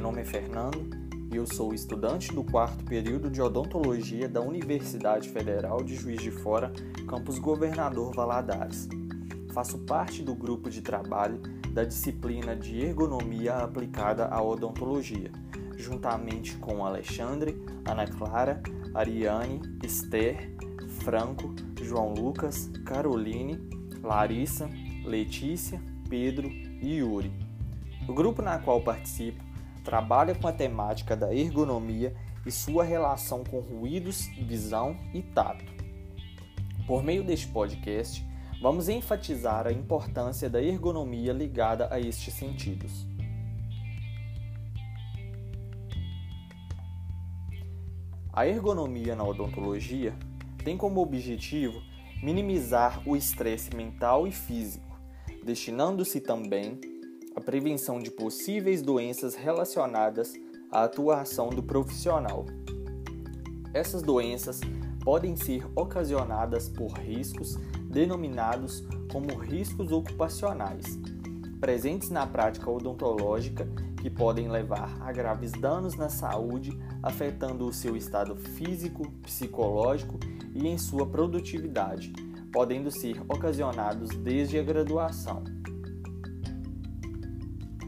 meu nome é Fernando e eu sou estudante do quarto período de odontologia da Universidade Federal de Juiz de Fora, campus Governador Valadares. Faço parte do grupo de trabalho da disciplina de ergonomia aplicada à odontologia, juntamente com Alexandre, Ana Clara, Ariane, Esther, Franco, João Lucas, Caroline, Larissa, Letícia, Pedro e Yuri. O grupo na qual participo trabalha com a temática da ergonomia e sua relação com ruídos, visão e tato. Por meio deste podcast, vamos enfatizar a importância da ergonomia ligada a estes sentidos. A ergonomia na odontologia tem como objetivo minimizar o estresse mental e físico, destinando-se também à prevenção de possíveis doenças relacionadas à atuação do profissional. Essas doenças podem ser ocasionadas por riscos denominados como riscos ocupacionais, presentes na prática odontológica que podem levar a graves danos na saúde, afetando o seu estado físico, psicológico e em sua produtividade, podendo ser ocasionados desde a graduação.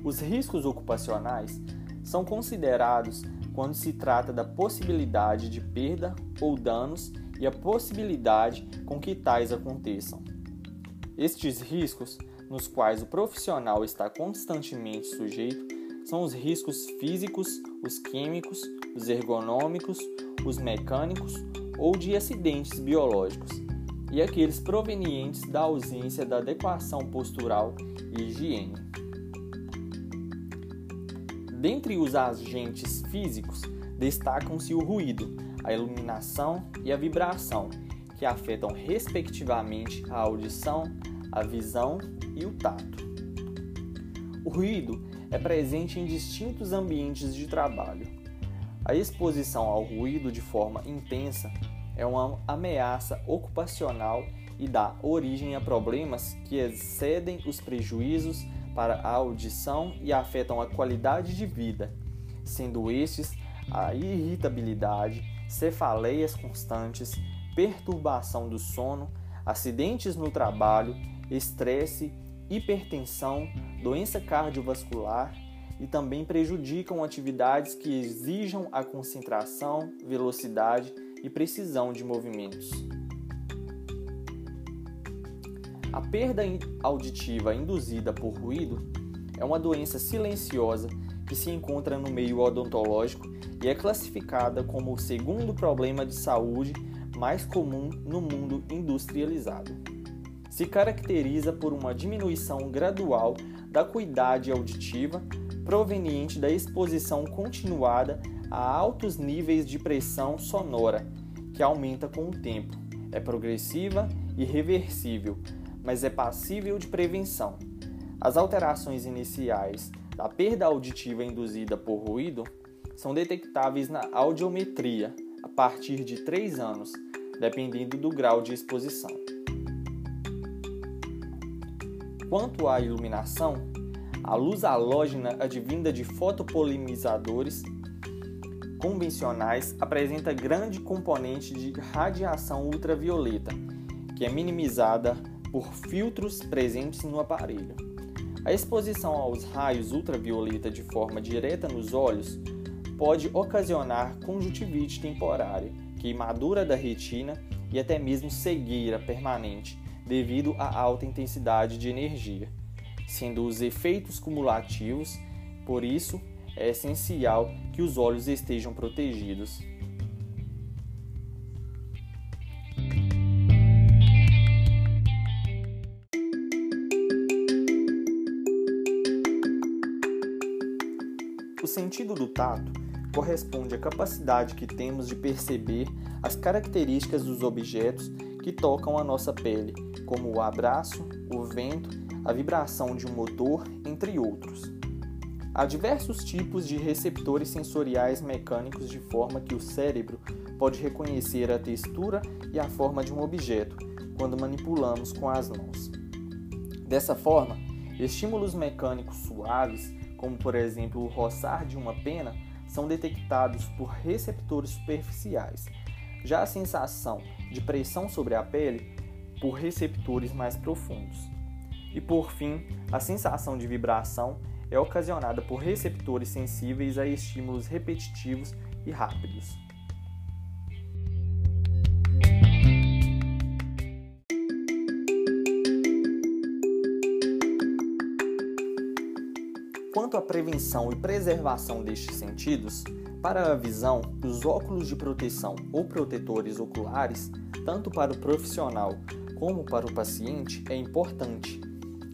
Os riscos ocupacionais são considerados quando se trata da possibilidade de perda ou danos e a possibilidade com que tais aconteçam. Estes riscos, nos quais o profissional está constantemente sujeito, são os riscos físicos, os químicos, os ergonômicos, os mecânicos ou de acidentes biológicos, e aqueles provenientes da ausência da adequação postural e higiene. Dentre os agentes físicos, destacam-se o ruído, a iluminação e a vibração, que afetam respectivamente a audição, a visão e o tato. O ruído é presente em distintos ambientes de trabalho. A exposição ao ruído de forma intensa é uma ameaça ocupacional e dá origem a problemas que excedem os prejuízos para a audição e afetam a qualidade de vida, sendo estes a irritabilidade, cefaleias constantes, perturbação do sono, acidentes no trabalho, estresse, hipertensão, doença cardiovascular e também prejudicam atividades que exijam a concentração, velocidade e precisão de movimentos. A perda auditiva induzida por ruído é uma doença silenciosa que se encontra no meio odontológico e é classificada como o segundo problema de saúde mais comum no mundo industrializado. Se caracteriza por uma diminuição gradual da acuidade auditiva proveniente da exposição continuada a altos níveis de pressão sonora, que aumenta com o tempo. É progressiva e reversível, mas é passível de prevenção. As alterações iniciais da perda auditiva induzida por ruído são detectáveis na audiometria a partir de 3 anos, dependendo do grau de exposição. Quanto à iluminação, a luz halógena advinda de fotopolimizadores convencionais apresenta grande componente de radiação ultravioleta, que é minimizada por filtros presentes no aparelho. A exposição aos raios ultravioleta de forma direta nos olhos pode ocasionar conjuntivite temporária, queimadura da retina e até mesmo cegueira permanente devido à alta intensidade de energia, sendo os efeitos cumulativos, por isso é essencial que os olhos estejam protegidos. O sentido do tato corresponde à capacidade que temos de perceber as características dos objetos que tocam a nossa pele, como o abraço, o vento, a vibração de um motor, entre outros. Há diversos tipos de receptores sensoriais mecânicos de forma que o cérebro pode reconhecer a textura e a forma de um objeto quando manipulamos com as mãos. Dessa forma, estímulos mecânicos suaves, como por exemplo o roçar de uma pena, são detectados por receptores superficiais. Já a sensação de pressão sobre a pele por receptores mais profundos. E por fim, a sensação de vibração é ocasionada por receptores sensíveis a estímulos repetitivos e rápidos. Quanto à prevenção e preservação destes sentidos, para a visão, os óculos de proteção ou protetores oculares, tanto para o profissional como para o paciente, é importante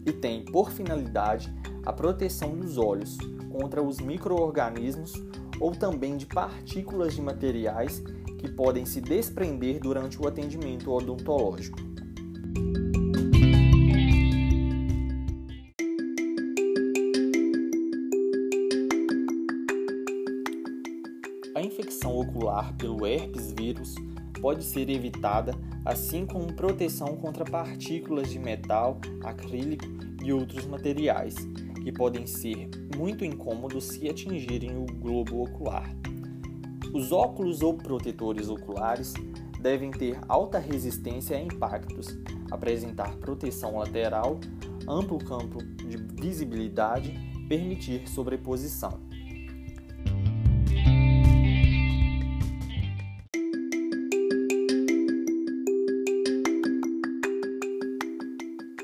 e tem por finalidade a proteção dos olhos contra os microorganismos ou também de partículas de materiais que podem se desprender durante o atendimento odontológico. Ocular pelo herpes vírus pode ser evitada, assim como proteção contra partículas de metal, acrílico e outros materiais, que podem ser muito incômodos se atingirem o globo ocular. Os óculos ou protetores oculares devem ter alta resistência a impactos, apresentar proteção lateral, amplo campo de visibilidade, permitir sobreposição.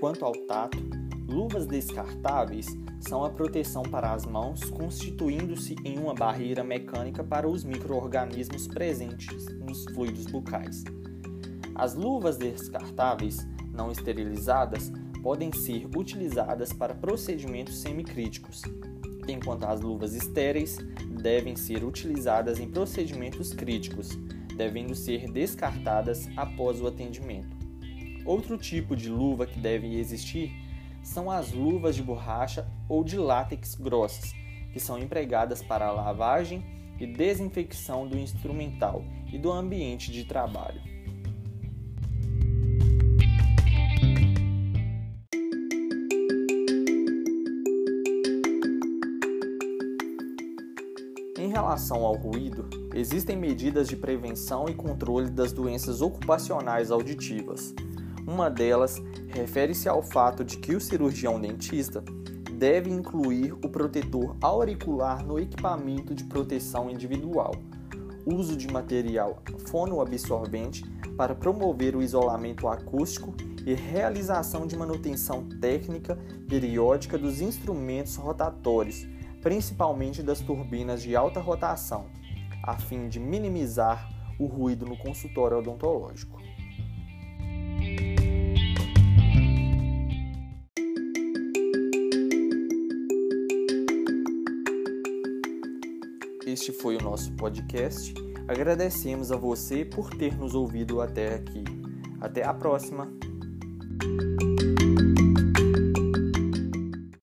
Quanto ao tato, luvas descartáveis são a proteção para as mãos, constituindo-se em uma barreira mecânica para os microorganismos presentes nos fluidos bucais. As luvas descartáveis não esterilizadas podem ser utilizadas para procedimentos semicríticos, enquanto as luvas estéreis devem ser utilizadas em procedimentos críticos, devendo ser descartadas após o atendimento. Outro tipo de luva que deve existir são as luvas de borracha ou de látex grossas, que são empregadas para a lavagem e desinfecção do instrumental e do ambiente de trabalho. Em relação ao ruído, existem medidas de prevenção e controle das doenças ocupacionais auditivas. Uma delas refere-se ao fato de que o cirurgião dentista deve incluir o protetor auricular no equipamento de proteção individual, uso de material fonoabsorvente para promover o isolamento acústico e realização de manutenção técnica periódica dos instrumentos rotatórios, principalmente das turbinas de alta rotação, a fim de minimizar o ruído no consultório odontológico. Este foi o nosso podcast. Agradecemos a você por ter nos ouvido até aqui. Até a próxima!